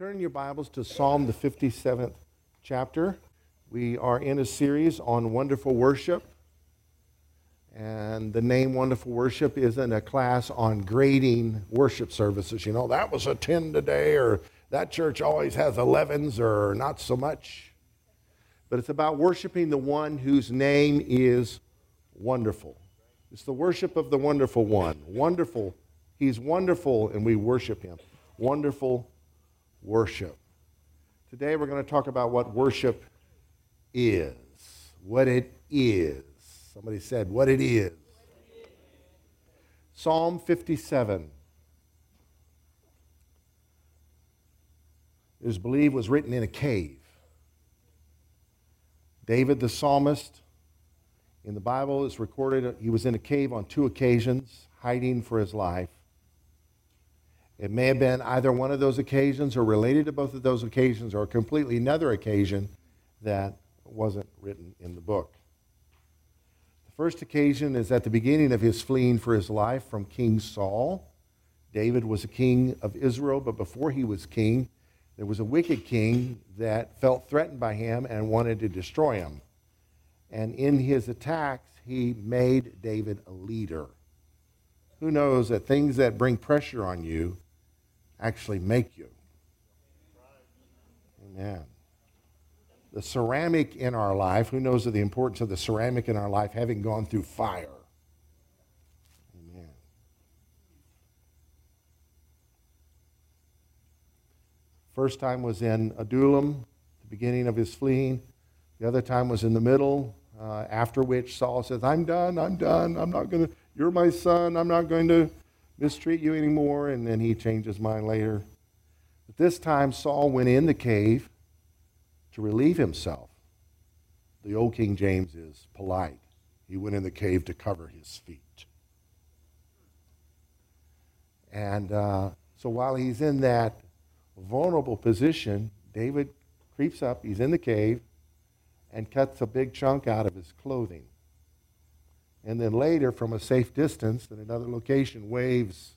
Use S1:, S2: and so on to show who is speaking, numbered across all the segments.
S1: Turn your Bibles to Psalm, the 57th chapter. We are in a series on wonderful worship. And the name Wonderful Worship isn't a class on grading worship services. You know, that was a 10 today, or that church always has 11s, or not so much. But it's about worshiping the one whose name is wonderful. It's the worship of the wonderful one. Wonderful. He's wonderful, and we worship him. Wonderful worship. Today we're going to talk about what worship is, what it is. Somebody said, what it is. Psalm 57. is believed was written in a cave. David the psalmist in the Bible is recorded he was in a cave on two occasions, hiding for his life. It may have been either one of those occasions or related to both of those occasions or completely another occasion that wasn't written in the book. The first occasion is at the beginning of his fleeing for his life from King Saul. David was a king of Israel, but before he was king, there was a wicked king that felt threatened by him and wanted to destroy him. And in his attacks, he made David a leader. Who knows that things that bring pressure on you actually make you. Amen. The ceramic in our life, who knows of the importance of the ceramic in our life having gone through fire? Amen. First time was in Adullam, the beginning of his fleeing. The other time was in the middle, uh, after which Saul says, I'm done, I'm done, I'm not going to, you're my son, I'm not going to mistreat you anymore. And then he changed his mind later. But this time, Saul went in the cave to relieve himself. The old King James is polite. He went in the cave to cover his feet. And uh, so while he's in that vulnerable position, David creeps up, he's in the cave, and cuts a big chunk out of his clothing and then later from a safe distance at another location waves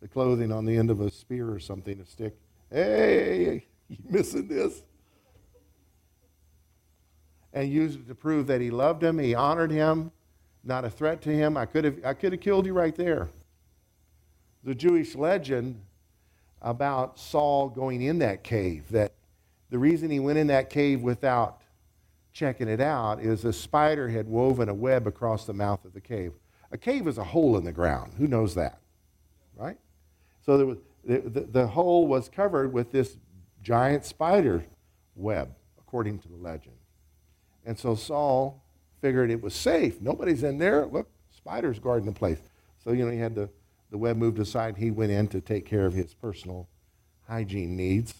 S1: the clothing on the end of a spear or something, a stick. Hey, you missing this? And used it to prove that he loved him, he honored him, not a threat to him. I could have, I could have killed you right there. The Jewish legend about Saul going in that cave, that the reason he went in that cave without checking it out is a spider had woven a web across the mouth of the cave. A cave is a hole in the ground. Who knows that? Right? So there was, the, the, the hole was covered with this giant spider web, according to the legend. And so Saul figured it was safe. Nobody's in there. Look, spiders guarding the place. So, you know, he had the, the web moved aside. He went in to take care of his personal hygiene needs.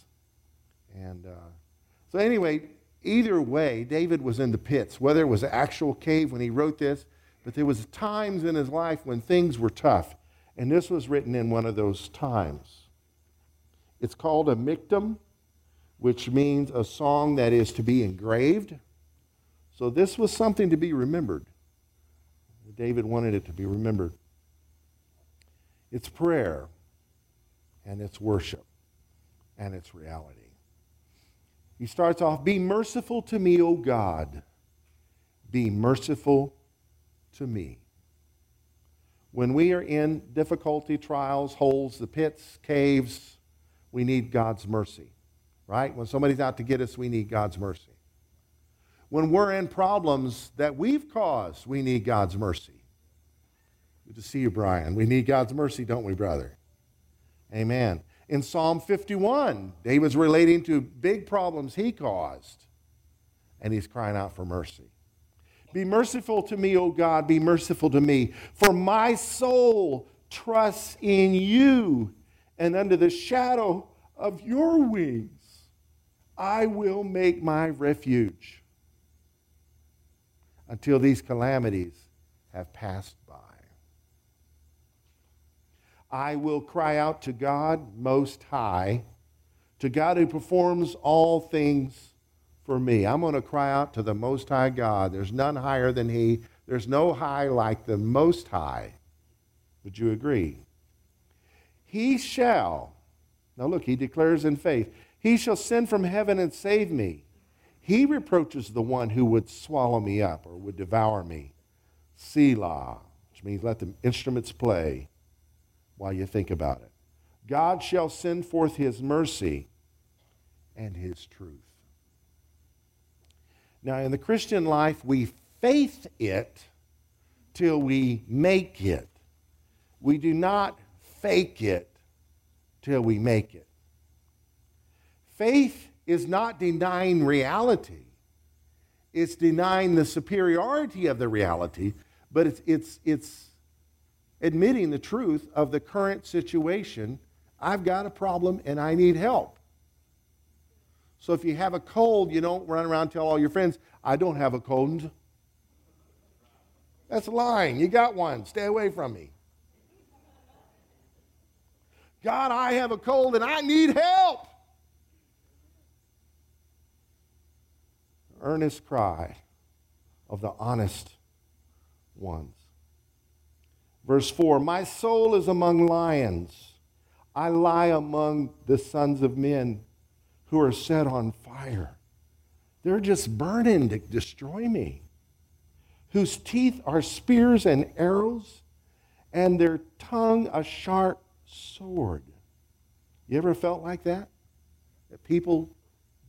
S1: And uh, so, anyway, Either way, David was in the pits, whether it was an actual cave when he wrote this, but there was times in his life when things were tough, and this was written in one of those times. It's called a miktam, which means a song that is to be engraved. So this was something to be remembered. David wanted it to be remembered. It's prayer, and it's worship, and it's reality. He starts off, Be merciful to me, O God. Be merciful to me. When we are in difficulty, trials, holes, the pits, caves, we need God's mercy, right? When somebody's out to get us, we need God's mercy. When we're in problems that we've caused, we need God's mercy. Good to see you, Brian. We need God's mercy, don't we, brother? Amen in Psalm 51. David's relating to big problems he caused, and he's crying out for mercy. Be merciful to me, O God, be merciful to me, for my soul trusts in you, and under the shadow of your wings I will make my refuge until these calamities have passed I will cry out to God Most High, to God who performs all things for me. I'm going to cry out to the Most High God. There's none higher than He, there's no high like the Most High. Would you agree? He shall, Now look, he declares in faith, He shall send from heaven and save me. He reproaches the one who would swallow me up or would devour me. Selah, which means let the instruments play while you think about it. God shall send forth his mercy and his truth. Now, in the Christian life, we faith it till we make it. We do not fake it till we make it. Faith is not denying reality, it's denying the superiority of the reality, but it's, it's, it's admitting the truth of the current situation. I've got a problem and I need help. So if you have a cold, you don't run around and tell all your friends, I don't have a cold. That's lying. You got one. Stay away from me. God, I have a cold and I need help. Earnest cry of the honest ones. Verse 4 My soul is among lions. I lie among the sons of men who are set on fire. They're just burning to destroy me. Whose teeth are spears and arrows, and their tongue a sharp sword. You ever felt like that? That people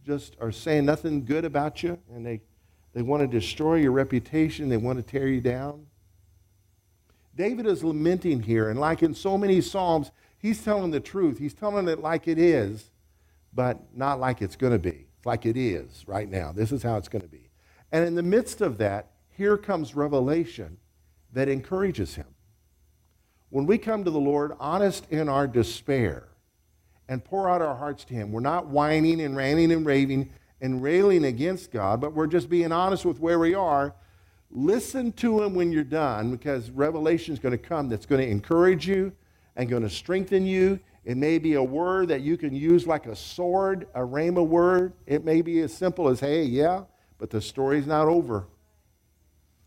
S1: just are saying nothing good about you and they, they want to destroy your reputation, they want to tear you down? David is lamenting here, and like in so many Psalms, he's telling the truth. He's telling it like it is, but not like it's going to be. It's like it is right now. This is how it's going to be. And in the midst of that, here comes revelation that encourages him. When we come to the Lord honest in our despair and pour out our hearts to Him, we're not whining and ranting and raving and railing against God, but we're just being honest with where we are Listen to him when you're done because revelation is going to come that's going to encourage you and going to strengthen you. It may be a word that you can use like a sword, a rhema word. It may be as simple as, hey, yeah, but the story's not over.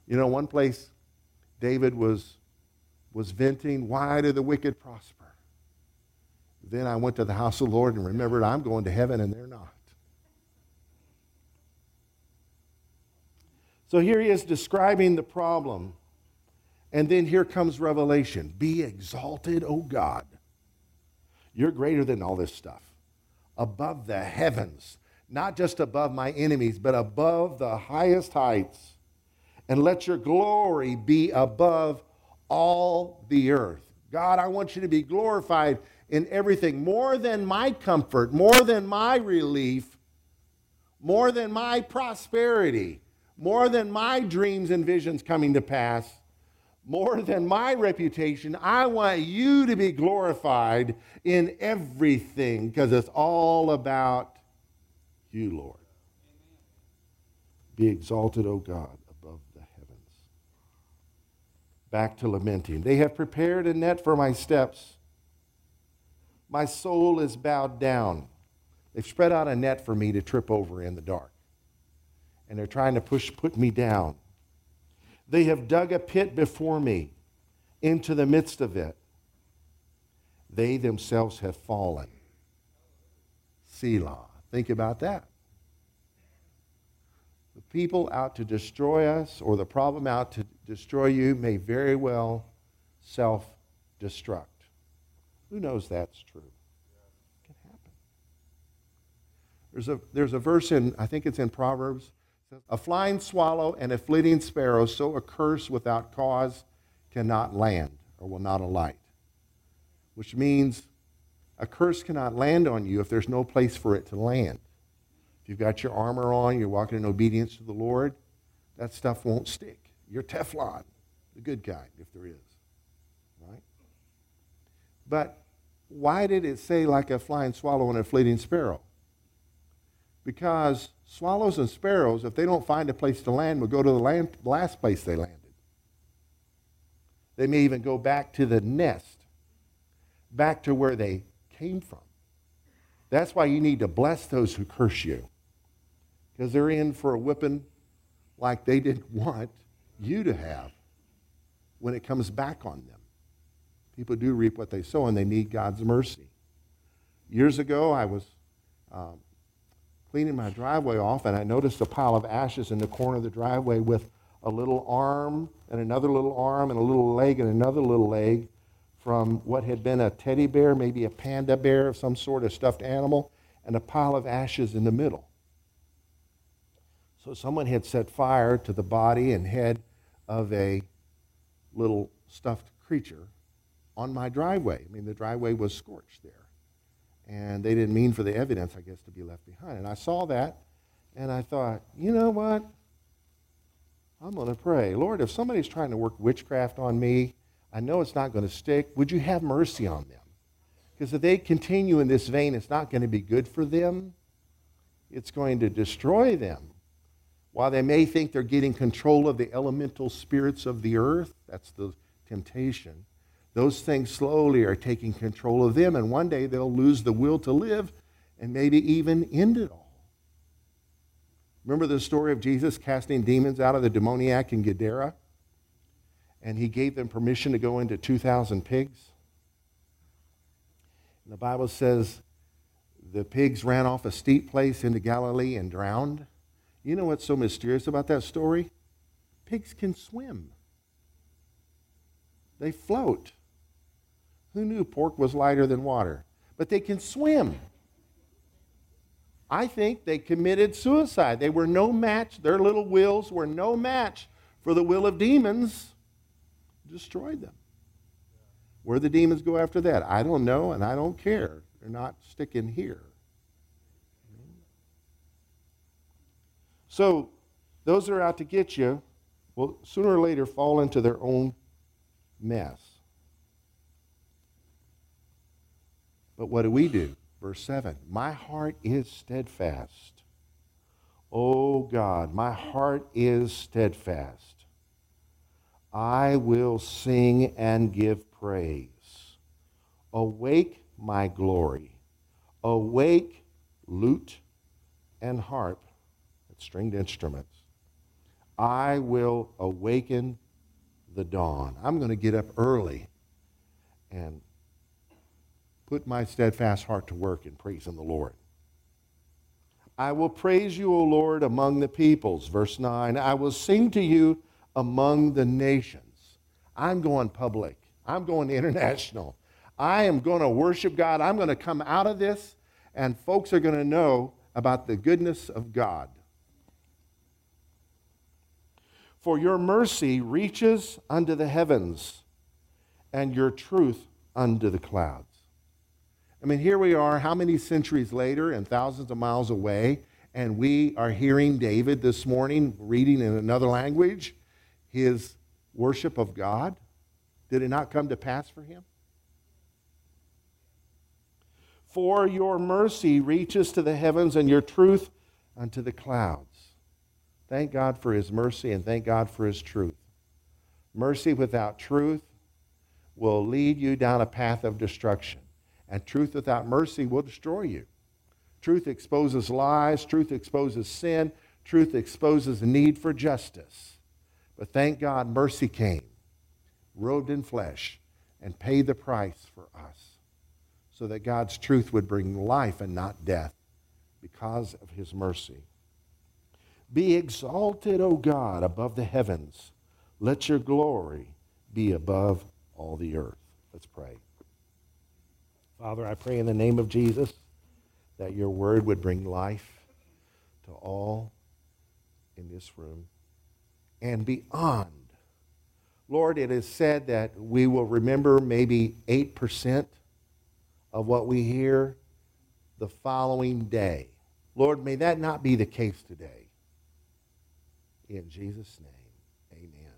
S1: You know, one place David was, was venting, why do the wicked prosper? Then I went to the house of the Lord and remembered I'm going to heaven and they're not. So here he is describing the problem. And then here comes revelation Be exalted, O God. You're greater than all this stuff, above the heavens, not just above my enemies, but above the highest heights. And let your glory be above all the earth. God, I want you to be glorified in everything, more than my comfort, more than my relief, more than my prosperity more than my dreams and visions coming to pass, more than my reputation. I want you to be glorified in everything because it's all about you, Lord. Be exalted, O God, above the heavens. Back to lamenting. They have prepared a net for my steps. My soul is bowed down. They've spread out a net for me to trip over in the dark and they're trying to push put me down. They have dug a pit before me into the midst of it. They themselves have fallen. Selah. Think about that. The people out to destroy us or the problem out to destroy you may very well self destruct. Who knows that's true? It can happen. There's a, there's a verse in, I think it's in Proverbs, a flying swallow and a flitting sparrow, so a curse without cause cannot land or will not alight. Which means a curse cannot land on you if there's no place for it to land. If you've got your armor on, you're walking in obedience to the Lord, that stuff won't stick. You're Teflon, the good kind, if there is. Right? But why did it say like a flying swallow and a fleeting sparrow? Because swallows and sparrows, if they don't find a place to land, will go to the land, last place they landed. They may even go back to the nest, back to where they came from. That's why you need to bless those who curse you, because they're in for a whipping like they didn't want you to have when it comes back on them. People do reap what they sow, and they need God's mercy. Years ago, I was um, cleaning my driveway off, and I noticed a pile of ashes in the corner of the driveway with a little arm and another little arm and a little leg and another little leg from what had been a teddy bear, maybe a panda bear of some sort of stuffed animal, and a pile of ashes in the middle. So someone had set fire to the body and head of a little stuffed creature on my driveway. I mean, the driveway was scorched there. And they didn't mean for the evidence, I guess, to be left behind. And I saw that, and I thought, you know what? I'm going to pray. Lord, if somebody's trying to work witchcraft on me, I know it's not going to stick. Would you have mercy on them? Because if they continue in this vein, it's not going to be good for them. It's going to destroy them. While they may think they're getting control of the elemental spirits of the earth, that's the temptation, those things slowly are taking control of them, and one day they'll lose the will to live and maybe even end it all. Remember the story of Jesus casting demons out of the demoniac in Gadara? And he gave them permission to go into 2,000 pigs. And the Bible says the pigs ran off a steep place into Galilee and drowned. You know what's so mysterious about that story? Pigs can swim, they float. Who knew pork was lighter than water? But they can swim. I think they committed suicide. They were no match, their little wills were no match for the will of demons. Destroyed them. Where the demons go after that, I don't know, and I don't care. They're not sticking here. So, those that are out to get you will sooner or later fall into their own mess. But what do we do? Verse 7 My heart is steadfast. Oh God, my heart is steadfast. I will sing and give praise. Awake, my glory. Awake, lute and harp, stringed instruments. I will awaken the dawn. I'm going to get up early and put my steadfast heart to work in praising the Lord. I will praise you, O Lord, among the peoples. Verse 9. I will sing to you among the nations. I'm going public. I'm going international. I am going to worship God. I'm going to come out of this, and folks are going to know about the goodness of God. For your mercy reaches unto the heavens, and your truth unto the clouds. I mean, here we are, how many centuries later and thousands of miles away, and we are hearing David this morning reading in another language his worship of God. Did it not come to pass for him? For your mercy reaches to the heavens and your truth unto the clouds. Thank God for his mercy and thank God for his truth. Mercy without truth will lead you down a path of destruction. And truth without mercy will destroy you. Truth exposes lies, truth exposes sin, truth exposes the need for justice. But thank God mercy came, robed in flesh, and paid the price for us so that God's truth would bring life and not death because of his mercy. Be exalted, O God, above the heavens. Let your glory be above all the earth. Let's pray. Father, I pray in the name of Jesus that your word would bring life to all in this room and beyond. Lord, it is said that we will remember maybe 8% of what we hear the following day. Lord, may that not be the case today. In Jesus' name, amen.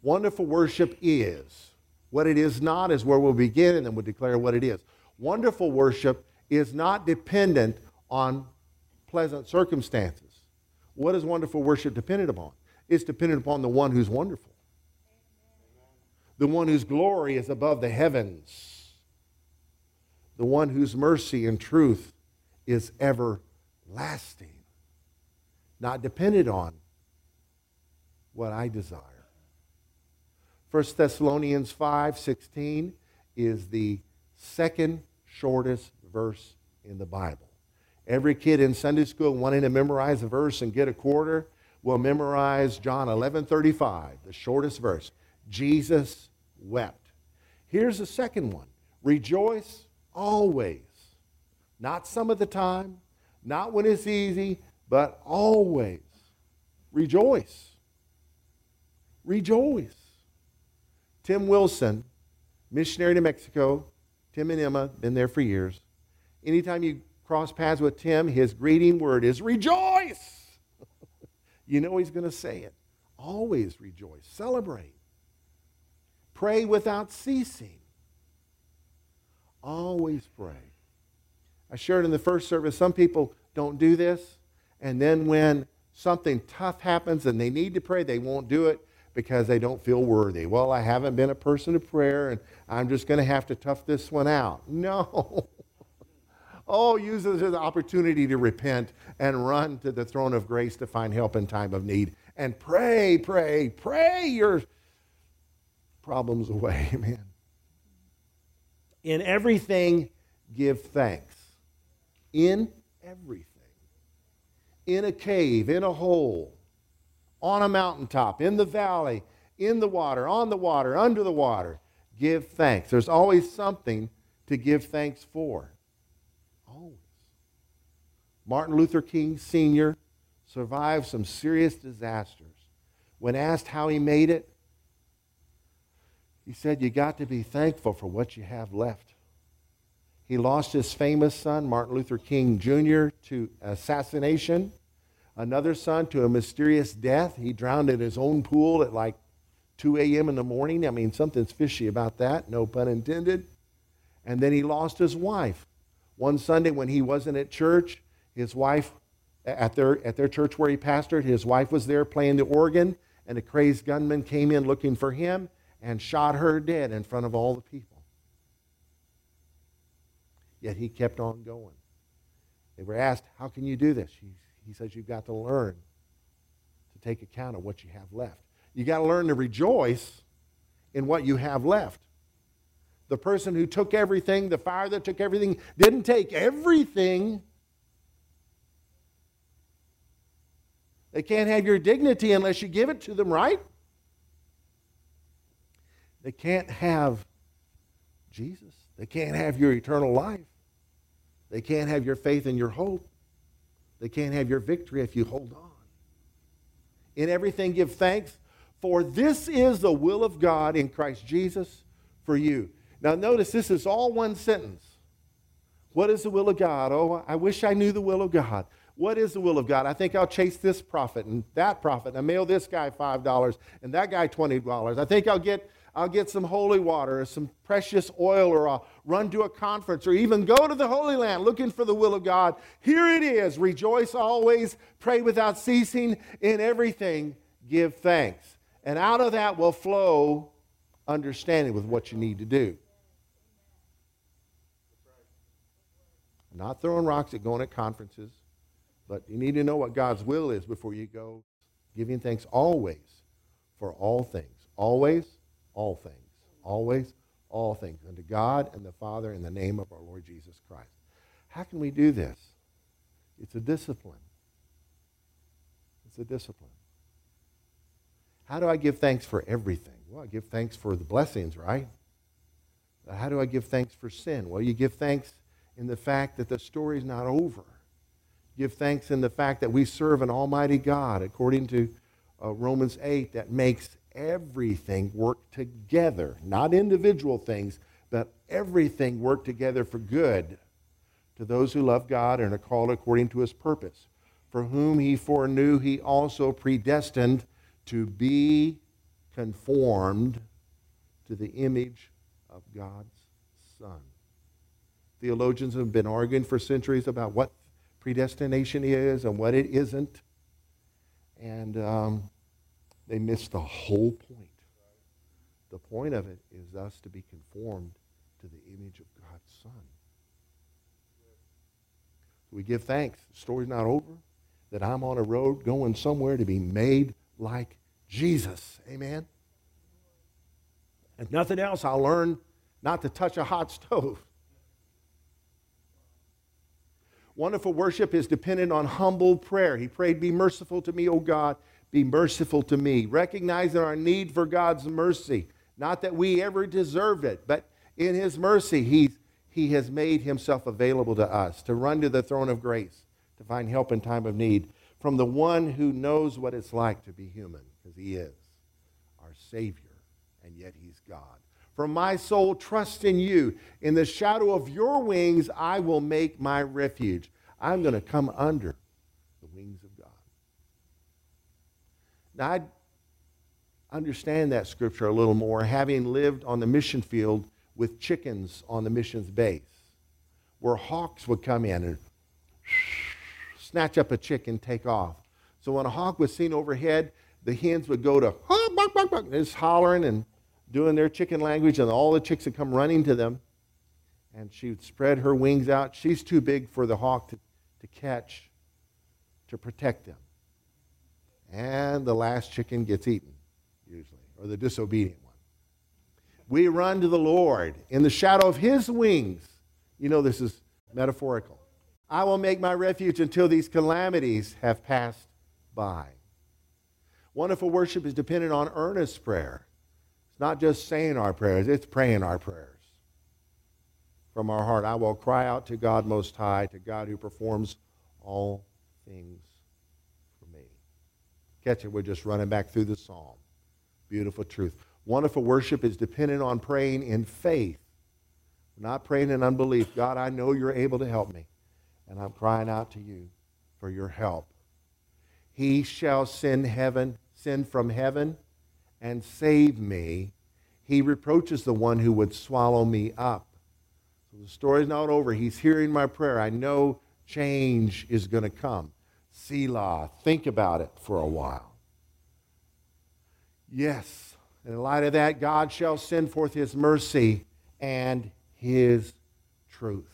S1: Wonderful worship is what it is not is where we'll begin, and then we'll declare what it is. Wonderful worship is not dependent on pleasant circumstances. What is wonderful worship dependent upon? It's dependent upon the one who's wonderful, the one whose glory is above the heavens, the one whose mercy and truth is everlasting, not dependent on what I desire. 1 Thessalonians 5 16 is the second shortest verse in the Bible. Every kid in Sunday school wanting to memorize a verse and get a quarter will memorize John 11:35, the shortest verse. Jesus wept. Here's the second one. Rejoice always. Not some of the time, not when it's easy, but always. Rejoice. Rejoice. Tim Wilson, missionary to Mexico, Tim and Emma, been there for years. Anytime you cross paths with Tim, his greeting word is rejoice. you know he's going to say it. Always rejoice. Celebrate. Pray without ceasing. Always pray. I shared in the first service, some people don't do this, and then when something tough happens and they need to pray, they won't do it because they don't feel worthy. Well, I haven't been a person of prayer and I'm just going to have to tough this one out. No. oh, use it as an opportunity to repent and run to the throne of grace to find help in time of need. And pray, pray, pray your problems away. Amen. In everything, give thanks. In everything. In a cave, in a hole, on a mountaintop, in the valley, in the water, on the water, under the water. Give thanks. There's always something to give thanks for. Always. Martin Luther King Sr. survived some serious disasters. When asked how he made it, he said, You got to be thankful for what you have left. He lost his famous son, Martin Luther King Jr., to assassination another son to a mysterious death. He drowned in his own pool at like 2 a.m. in the morning. I mean, something's fishy about that, no pun intended. And then he lost his wife. One Sunday when he wasn't at church, his wife, at their, at their church where he pastored, his wife was there playing the organ, and a crazed gunman came in looking for him and shot her dead in front of all the people. Yet he kept on going. They were asked, How can you do this? He says you've got to learn to take account of what you have left. You've got to learn to rejoice in what you have left. The person who took everything, the fire that took everything, didn't take everything. They can't have your dignity unless you give it to them, right? They can't have Jesus. They can't have your eternal life. They can't have your faith and your hope. They can't have your victory if you hold on. In everything, give thanks, for this is the will of God in Christ Jesus for you. Now, notice this is all one sentence. What is the will of God? Oh, I wish I knew the will of God. What is the will of God? I think I'll chase this prophet and that prophet. And I mail this guy $5 and that guy $20. I think I'll get I'll get some holy water or some precious oil, or I'll run to a conference, or even go to the Holy Land looking for the will of God. Here it is rejoice always, pray without ceasing, in everything give thanks. And out of that will flow understanding with what you need to do. not throwing rocks at going at conferences, but you need to know what God's will is before you go. Giving thanks always for all things. Always all things. Always, all things. Unto God and the Father in the name of our Lord Jesus Christ. How can we do this? It's a discipline. It's a discipline. How do I give thanks for everything? Well, I give thanks for the blessings, right? How do I give thanks for sin? Well, you give thanks in the fact that the story's not over. Give thanks in the fact that we serve an almighty God, according to uh, Romans 8, that makes everything work together, not individual things, but everything work together for good to those who love God and are called according to his purpose. For whom he foreknew, he also predestined to be conformed to the image of God's Son. Theologians have been arguing for centuries about what predestination is and what it isn't. And um, they miss the whole point. The point of it is us to be conformed to the image of God's Son. We give thanks. The story's not over. That I'm on a road going somewhere to be made like Jesus. Amen. If nothing else, I'll learn not to touch a hot stove. Wonderful worship is dependent on humble prayer. He prayed, Be merciful to me, O God, be merciful to me. Recognizing our need for God's mercy. Not that we ever deserve it, but in His mercy, He, he has made Himself available to us to run to the throne of grace, to find help in time of need from the one who knows what it's like to be human, because He is our Savior, and yet He's God. For my soul trusts in you. In the shadow of your wings, I will make my refuge. I'm going to come under the wings of God. Now, I understand that scripture a little more, having lived on the mission field with chickens on the mission's base, where hawks would come in and snatch up a chicken, and take off. So when a hawk was seen overhead, the hens would go to oh, bark, bark, bark, just hollering and doing their chicken language, and all the chicks would come running to them. And she would spread her wings out. She's too big for the hawk to, to catch, to protect them. And the last chicken gets eaten, usually, or the disobedient one. We run to the Lord in the shadow of his wings. You know, this is metaphorical. I will make my refuge until these calamities have passed by. Wonderful worship is dependent on earnest prayer. It's not just saying our prayers, it's praying our prayers. From our heart, I will cry out to God Most High, to God who performs all things. Catch it, we're just running back through the psalm. Beautiful truth. Wonderful worship is dependent on praying in faith, not praying in unbelief. God, I know you're able to help me, and I'm crying out to you for your help. He shall send heaven, send from heaven and save me, he reproaches the one who would swallow me up. So the story's not over. He's hearing my prayer. I know change is going to come. Selah. Think about it for a while. Yes, in light of that, God shall send forth his mercy and his truth.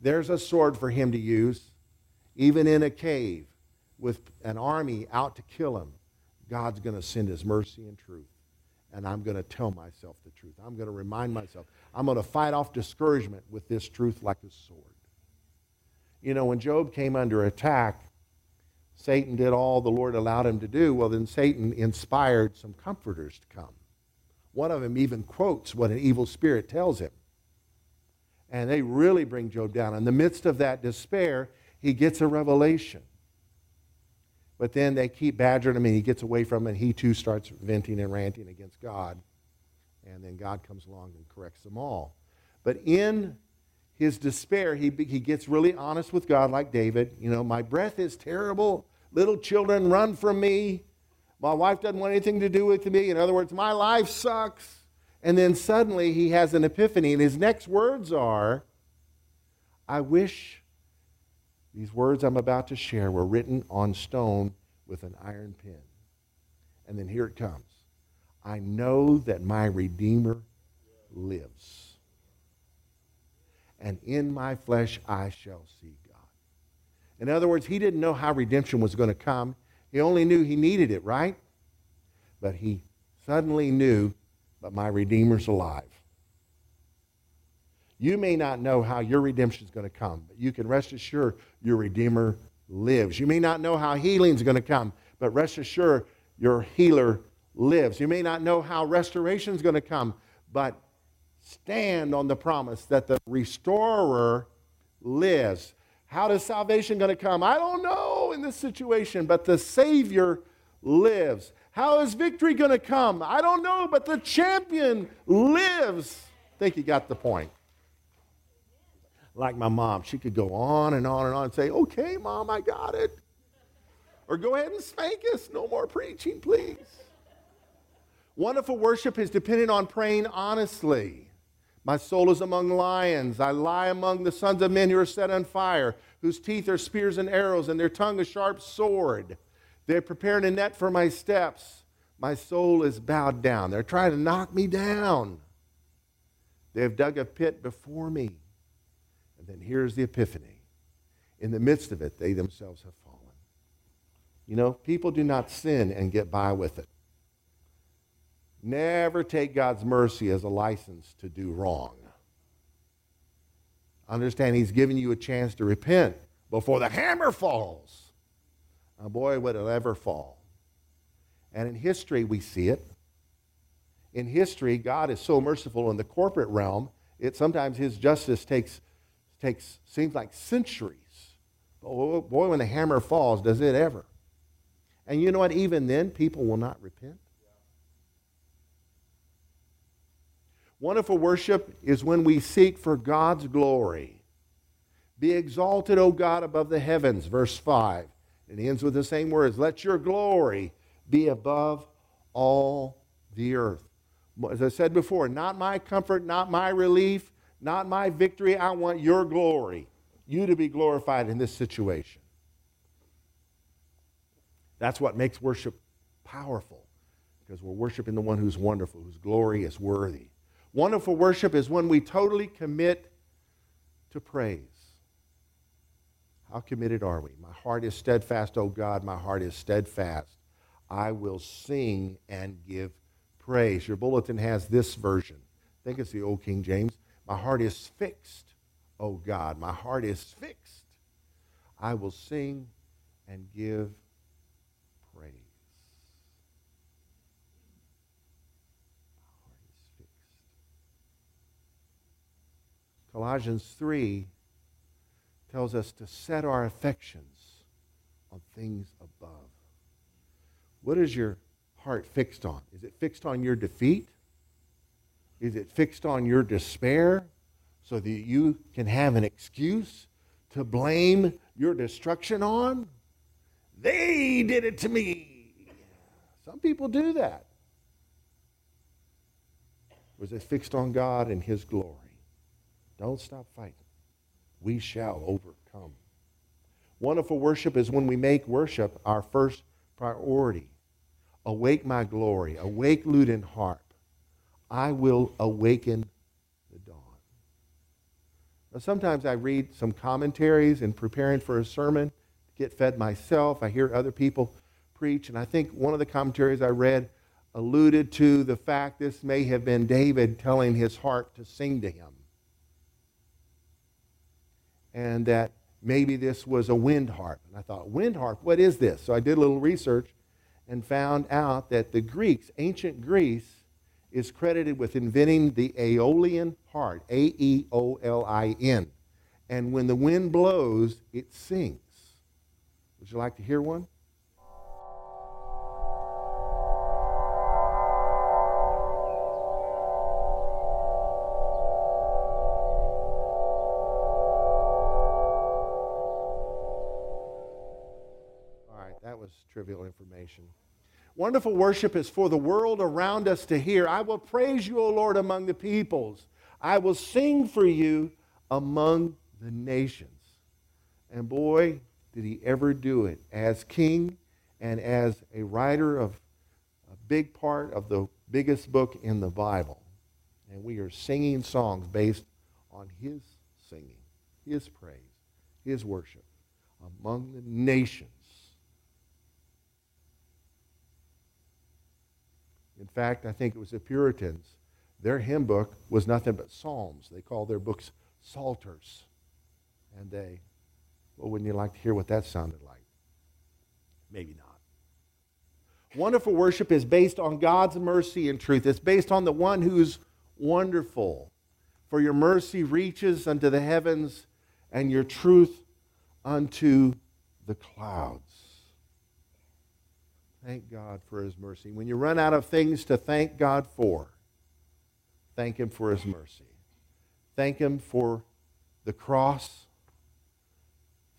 S1: There's a sword for him to use, even in a cave with an army out to kill him. God's going to send his mercy and truth. And I'm going to tell myself the truth. I'm going to remind myself. I'm going to fight off discouragement with this truth like a sword. You know, when Job came under attack, Satan did all the Lord allowed him to do. Well, then Satan inspired some comforters to come. One of them even quotes what an evil spirit tells him. And they really bring Job down. In the midst of that despair, he gets a revelation. But then they keep badgering him, and he gets away from it, and he too starts venting and ranting against God. And then God comes along and corrects them all. But in his despair, he, he gets really honest with God, like David. You know, my breath is terrible. Little children run from me. My wife doesn't want anything to do with me. In other words, my life sucks. And then suddenly he has an epiphany, and his next words are, I wish these words I'm about to share were written on stone with an iron pen. And then here it comes. I know that my Redeemer lives. And in my flesh I shall see God. In other words, he didn't know how redemption was going to come. He only knew he needed it, right? But he suddenly knew, but my Redeemer's alive. You may not know how your redemption is going to come, but you can rest assured your Redeemer lives. You may not know how healing is going to come, but rest assured your healer lives. You may not know how restoration is going to come, but stand on the promise that the restorer lives. How is salvation going to come? I don't know in this situation, but the Savior lives. How is victory going to come? I don't know, but the champion lives. I think you got the point like my mom. She could go on and on and on and say, Okay, mom, I got it. Or go ahead and spank us. No more preaching, please. Wonderful worship is dependent on praying honestly. My soul is among lions. I lie among the sons of men who are set on fire, whose teeth are spears and arrows, and their tongue a sharp sword. They're preparing a net for my steps. My soul is bowed down. They're trying to knock me down. They have dug a pit before me And then here's the epiphany. In the midst of it, they themselves have fallen. You know, people do not sin and get by with it. Never take God's mercy as a license to do wrong. Understand, He's giving you a chance to repent before the hammer falls. Now, boy, would it ever fall. And in history, we see it. In history, God is so merciful in the corporate realm, it sometimes his justice takes, takes seems like centuries. But oh, boy, when the hammer falls, does it ever. And you know what? Even then, people will not repent. Wonderful worship is when we seek for God's glory. Be exalted, O God, above the heavens, verse 5. And he ends with the same words Let your glory be above all the earth. As I said before, not my comfort, not my relief, not my victory. I want your glory, you to be glorified in this situation. That's what makes worship powerful, because we're worshiping the one who's wonderful, whose glory is worthy. Wonderful worship is when we totally commit to praise. How committed are we? My heart is steadfast, O God, my heart is steadfast. I will sing and give praise. Your bulletin has this version. I think it's the Old King James. My heart is fixed, O God. My heart is fixed. I will sing and give praise. My heart is fixed. Colossians 3 tells us to set our affections on things above. What is your heart fixed on? Is it fixed on your defeat? Is it fixed on your despair so that you can have an excuse to blame your destruction on? They did it to me. Some people do that. Was it fixed on God and His glory? Don't stop fighting we shall overcome. Wonderful worship is when we make worship our first priority. Awake my glory, awake lute and harp. I will awaken the dawn. Now, sometimes I read some commentaries in preparing for a sermon to get fed myself. I hear other people preach, and I think one of the commentaries I read alluded to the fact this may have been David telling his heart to sing to him and that maybe this was a wind harp. And I thought, wind harp, what is this? So I did a little research and found out that the Greeks, ancient Greece, is credited with inventing the Aeolian harp, A E O L I N. And when the wind blows, it sings. Would you like to hear one? Trivial information. Wonderful worship is for the world around us to hear. I will praise you, O Lord, among the peoples. I will sing for you among the nations. And boy, did he ever do it as king and as a writer of a big part of the biggest book in the Bible. And we are singing songs based on his singing, his praise, his worship among the nations. In fact, I think it was the Puritans. Their hymn book was nothing but psalms. They called their books psalters. And they, well, wouldn't you like to hear what that sounded like? Maybe not. Wonderful worship is based on God's mercy and truth. It's based on the one who's wonderful. For your mercy reaches unto the heavens, and your truth unto the clouds. Thank God for His mercy. When you run out of things to thank God for, thank Him for His mercy. Thank Him for the cross.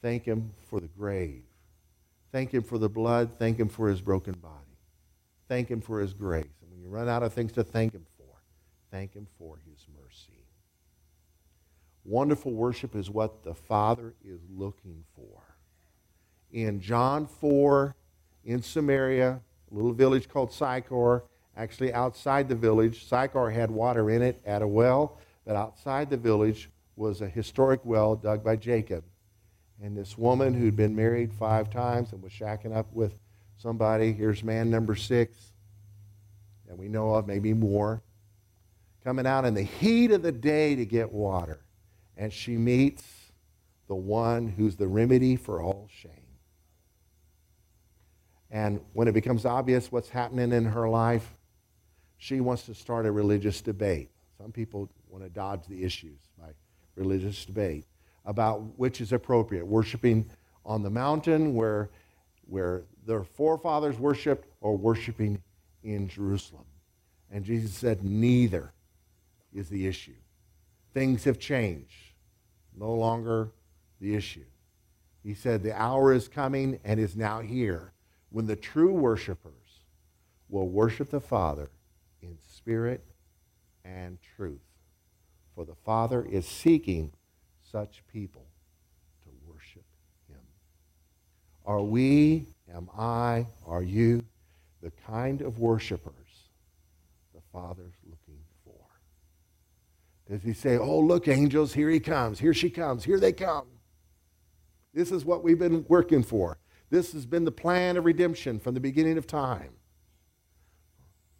S1: Thank Him for the grave. Thank Him for the blood. Thank Him for His broken body. Thank Him for His grace. And when you run out of things to thank Him for, thank Him for His mercy. Wonderful worship is what the Father is looking for. In John 4, in Samaria, a little village called Sychar. Actually, outside the village, Sychar had water in it at a well, but outside the village was a historic well dug by Jacob. And this woman who'd been married five times and was shacking up with somebody, here's man number six, that we know of, maybe more, coming out in the heat of the day to get water. And she meets the one who's the remedy for all shame. And when it becomes obvious what's happening in her life, she wants to start a religious debate. Some people want to dodge the issues by religious debate about which is appropriate worshiping on the mountain where, where their forefathers worshiped or worshiping in Jerusalem. And Jesus said, neither is the issue. Things have changed. No longer the issue. He said, The hour is coming and is now here when the true worshipers will worship the Father in spirit and truth. For the Father is seeking such people to worship him. Are we, am I, are you the kind of worshipers the Father's looking for? Does he say, Oh, look, angels, here he comes, here she comes, here they come? This is what we've been working for. This has been the plan of redemption from the beginning of time.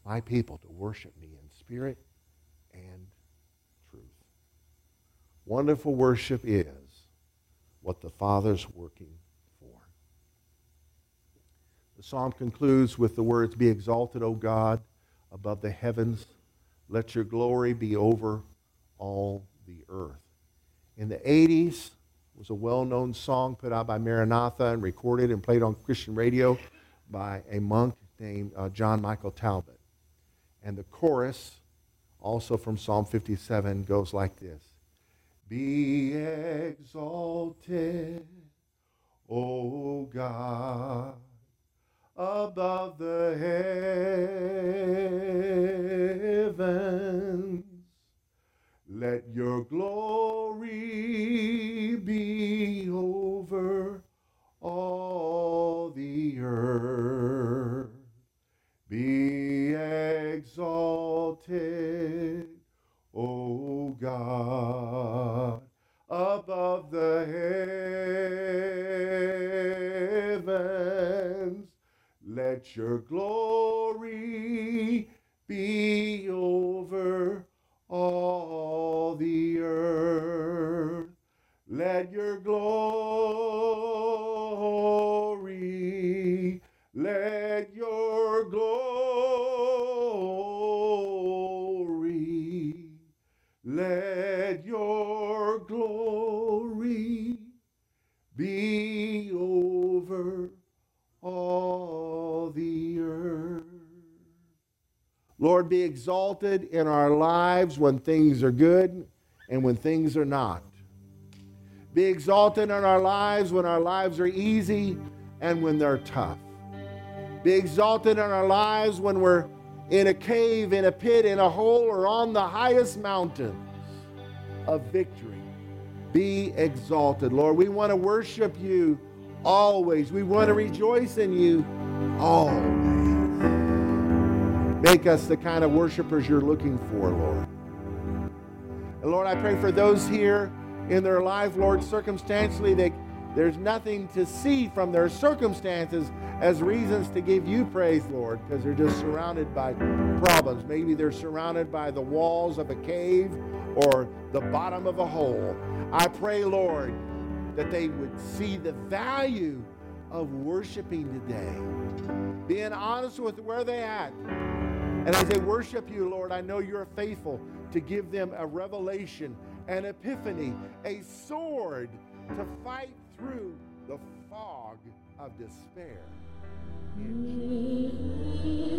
S1: My people to worship me in spirit and truth. Wonderful worship is what the Father's working for. The psalm concludes with the words Be exalted, O God, above the heavens. Let your glory be over all the earth. In the 80s, was a well-known song put out by Maranatha and recorded and played on Christian radio by a monk named uh, John Michael Talbot. And the chorus, also from Psalm 57, goes like this. Be exalted, O God, above the heavens. Let your glory be over all the earth. Be exalted, O God, above the heavens. Let your glory Be exalted in our lives when things are good and when things are not. Be exalted in our lives when our lives are easy and when they're tough. Be exalted in our lives when we're in a cave, in a pit, in a hole, or on the highest mountains of victory. Be exalted, Lord. We want to worship you always. We want to rejoice in you always. Make us the kind of worshipers you're looking for, Lord. And Lord, I pray for those here in their life, Lord, circumstantially, they, there's nothing to see from their circumstances as reasons to give you praise, Lord, because they're just surrounded by problems. Maybe they're surrounded by the walls of a cave or the bottom of a hole. I pray, Lord, that they would see the value of worshiping today, being honest with where they at and as they worship you, Lord, I know you're faithful to give them a revelation, an epiphany, a sword to fight through the fog of despair.
S2: Jesus.